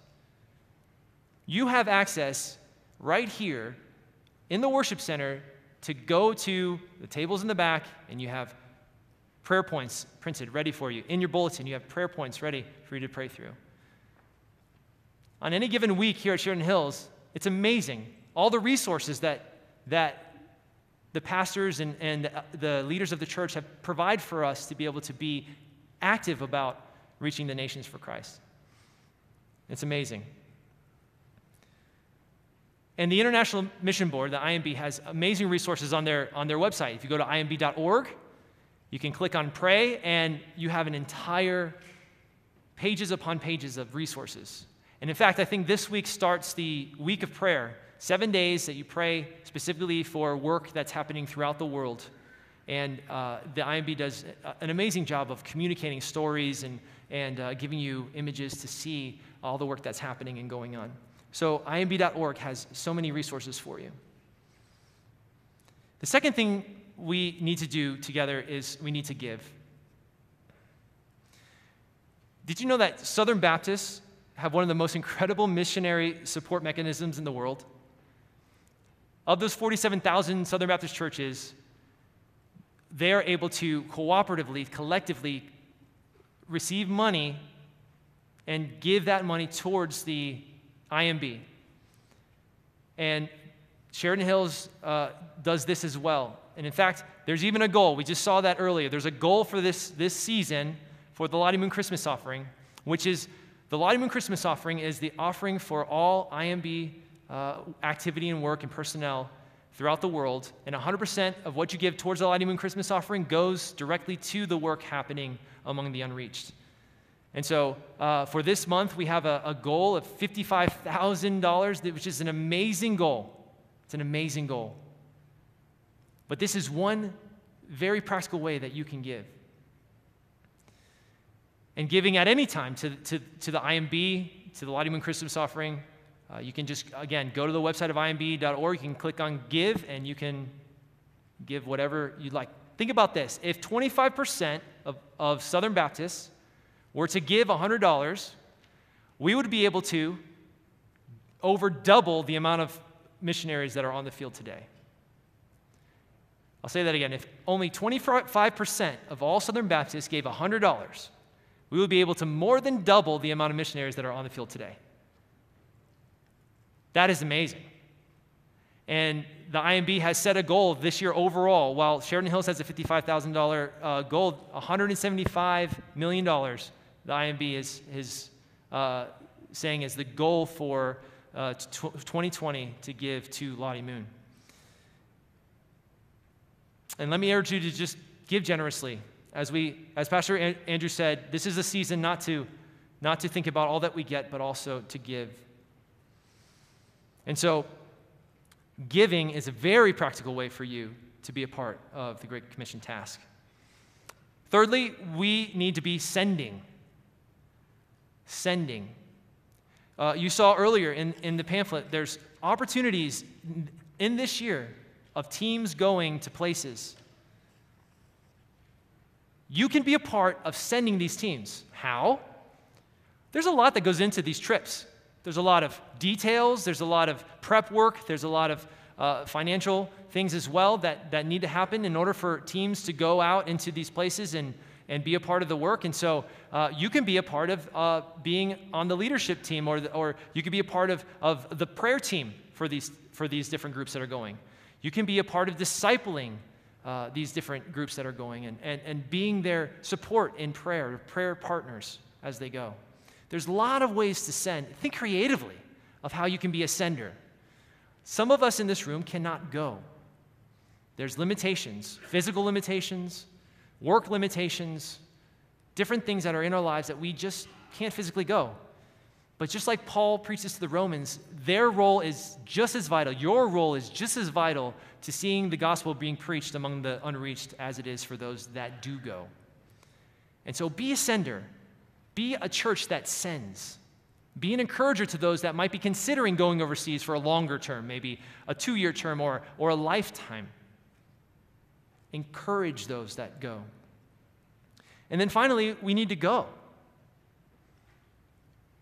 You have access right here in the worship center to go to the tables in the back and you have prayer points printed ready for you. In your bulletin, you have prayer points ready for you to pray through. On any given week here at Sheridan Hills, it's amazing all the resources that that the pastors and, and the leaders of the church have provide for us to be able to be active about reaching the nations for Christ. It's amazing. And the International Mission Board, the IMB, has amazing resources on their, on their website. If you go to imb.org, you can click on pray, and you have an entire pages upon pages of resources. And in fact, I think this week starts the week of prayer seven days that you pray specifically for work that's happening throughout the world. And uh, the IMB does an amazing job of communicating stories and, and uh, giving you images to see all the work that's happening and going on. So, imb.org has so many resources for you. The second thing we need to do together is we need to give. Did you know that Southern Baptists have one of the most incredible missionary support mechanisms in the world? Of those 47,000 Southern Baptist churches, they are able to cooperatively, collectively receive money and give that money towards the IMB. And Sheridan Hills uh, does this as well. And in fact, there's even a goal. We just saw that earlier. There's a goal for this, this season for the Lottie Moon Christmas offering, which is the Lottie Moon Christmas offering is the offering for all IMB uh, activity and work and personnel throughout the world, and 100% of what you give towards the Lottie Moon Christmas offering goes directly to the work happening among the unreached. And so uh, for this month, we have a, a goal of $55,000, which is an amazing goal. It's an amazing goal. But this is one very practical way that you can give. And giving at any time to, to, to the IMB, to the Lottie Moon Christmas offering, uh, you can just, again, go to the website of imb.org. You can click on give and you can give whatever you'd like. Think about this if 25% of, of Southern Baptists were to give $100, we would be able to over double the amount of missionaries that are on the field today. I'll say that again. If only 25% of all Southern Baptists gave $100, we would be able to more than double the amount of missionaries that are on the field today. That is amazing. And the IMB has set a goal this year overall. While Sheridan Hills has a $55,000 uh, goal, $175 million, the IMB is, is uh, saying is the goal for uh, 2020 to give to Lottie Moon. And let me urge you to just give generously. As, we, as Pastor Andrew said, this is a season not to, not to think about all that we get, but also to give. And so, giving is a very practical way for you to be a part of the Great Commission task. Thirdly, we need to be sending. Sending. Uh, you saw earlier in, in the pamphlet, there's opportunities in this year of teams going to places. You can be a part of sending these teams. How? There's a lot that goes into these trips. There's a lot of details, there's a lot of prep work, there's a lot of uh, financial things as well that, that need to happen in order for teams to go out into these places and, and be a part of the work. And so uh, you can be a part of uh, being on the leadership team, or, the, or you could be a part of, of the prayer team for these, for these different groups that are going. You can be a part of discipling uh, these different groups that are going and, and, and being their support in prayer, prayer partners as they go. There's a lot of ways to send. Think creatively of how you can be a sender. Some of us in this room cannot go. There's limitations, physical limitations, work limitations, different things that are in our lives that we just can't physically go. But just like Paul preaches to the Romans, their role is just as vital. Your role is just as vital to seeing the gospel being preached among the unreached as it is for those that do go. And so be a sender, be a church that sends. Be an encourager to those that might be considering going overseas for a longer term, maybe a two year term or, or a lifetime. Encourage those that go. And then finally, we need to go.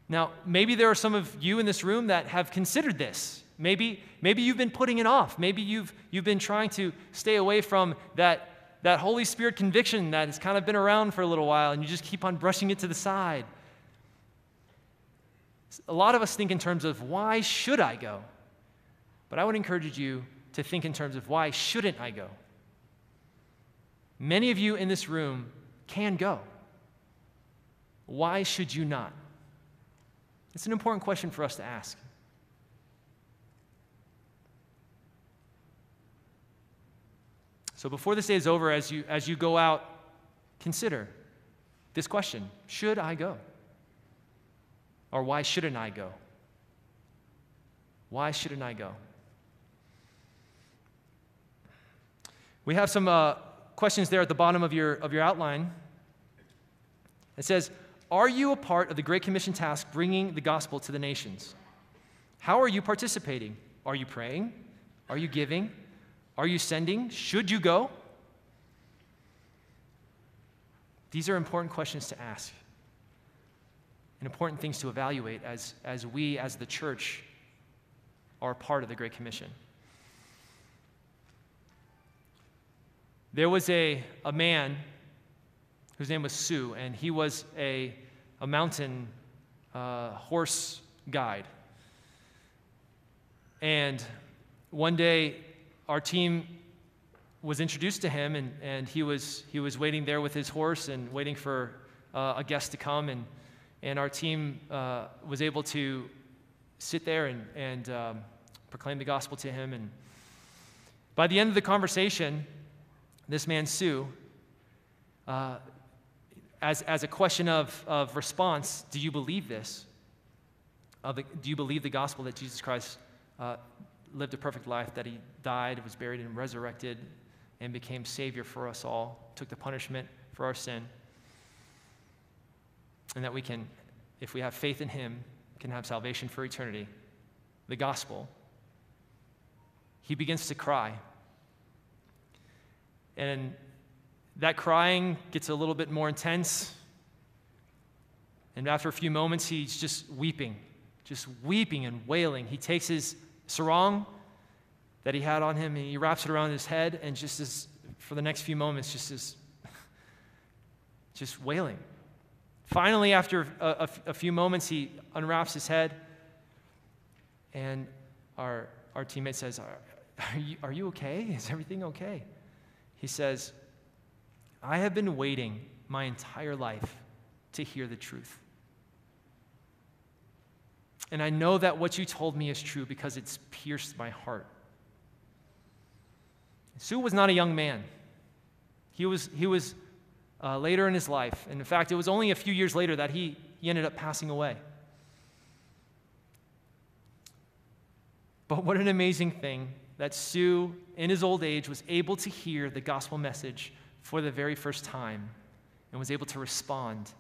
Now, maybe there are some of you in this room that have considered this. Maybe, maybe you've been putting it off. Maybe you've, you've been trying to stay away from that, that Holy Spirit conviction that has kind of been around for a little while and you just keep on brushing it to the side. A lot of us think in terms of why should I go? But I would encourage you to think in terms of why shouldn't I go? Many of you in this room can go. Why should you not? It's an important question for us to ask. So before this day is over, as you, as you go out, consider this question Should I go? Or why shouldn't I go? Why shouldn't I go? We have some uh, questions there at the bottom of your, of your outline. It says, Are you a part of the Great Commission task bringing the gospel to the nations? How are you participating? Are you praying? Are you giving? Are you sending? Should you go? These are important questions to ask and important things to evaluate as, as we, as the church, are part of the Great Commission. There was a, a man whose name was Sue, and he was a, a mountain uh, horse guide. And one day, our team was introduced to him, and, and he, was, he was waiting there with his horse and waiting for uh, a guest to come. And, and our team uh, was able to sit there and, and um, proclaim the gospel to him. And by the end of the conversation, this man, Sue, uh, as, as a question of, of response, do you believe this? The, do you believe the gospel that Jesus Christ uh, lived a perfect life, that he died, was buried, and resurrected and became Savior for us all, took the punishment for our sin, and that we can, if we have faith in Him, can have salvation for eternity. The gospel. He begins to cry. And that crying gets a little bit more intense. And after a few moments, he's just weeping, just weeping and wailing. He takes his sarong that he had on him and he wraps it around his head and just as, for the next few moments, just is just wailing. Finally, after a, a, a few moments, he unwraps his head and our, our teammate says, are, are, you, are you okay? Is everything okay? He says, I have been waiting my entire life to hear the truth. And I know that what you told me is true because it's pierced my heart. Sue was not a young man. He was, he was uh, later in his life. And in fact, it was only a few years later that he, he ended up passing away. But what an amazing thing that Sue, in his old age, was able to hear the gospel message for the very first time and was able to respond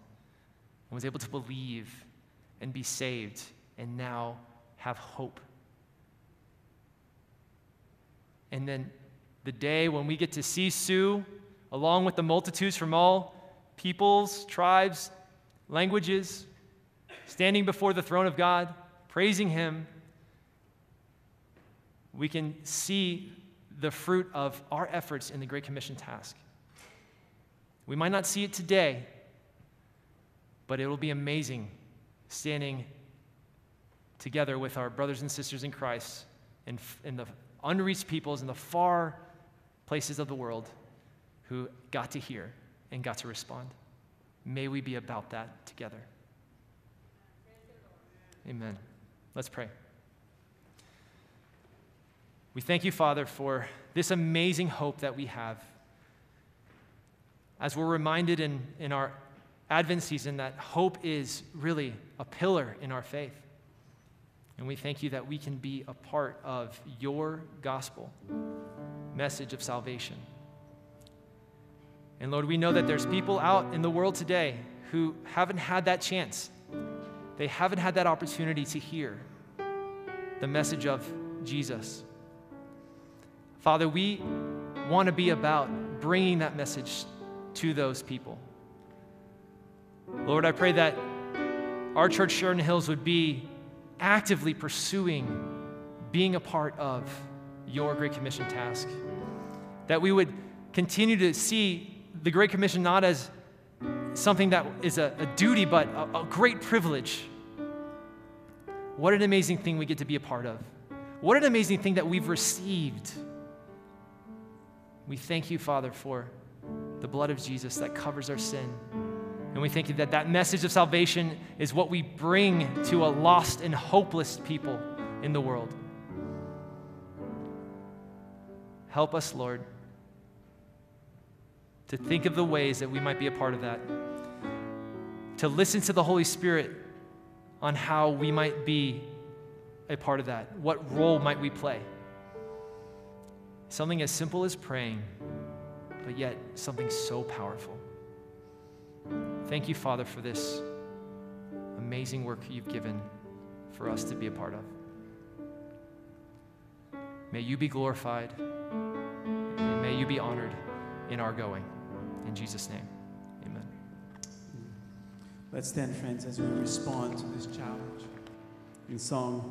and was able to believe and be saved and now have hope. And then the day when we get to see Sue, along with the multitudes from all peoples, tribes, languages, standing before the throne of God, praising Him, we can see the fruit of our efforts in the Great Commission task. We might not see it today, but it will be amazing standing together with our brothers and sisters in Christ and, and the unreached peoples in the far places of the world who got to hear and got to respond. May we be about that together. Amen. Let's pray. We thank you, Father, for this amazing hope that we have. As we're reminded in, in our Advent season that hope is really a pillar in our faith. And we thank you that we can be a part of your gospel message of salvation. And Lord, we know that there's people out in the world today who haven't had that chance. They haven't had that opportunity to hear the message of Jesus. Father, we want to be about bringing that message to those people. Lord, I pray that our church, Sheridan Hills, would be actively pursuing being a part of your Great Commission task. That we would continue to see the Great Commission not as something that is a, a duty, but a, a great privilege. What an amazing thing we get to be a part of. What an amazing thing that we've received. We thank you, Father, for the blood of Jesus that covers our sin. And we thank you that that message of salvation is what we bring to a lost and hopeless people in the world. Help us, Lord, to think of the ways that we might be a part of that, to listen to the Holy Spirit on how we might be a part of that. What role might we play? Something as simple as praying, but yet something so powerful. Thank you, Father, for this amazing work you've given for us to be a part of. May you be glorified and may you be honored in our going. In Jesus' name, amen. Let's stand, friends, as we respond to this challenge in song.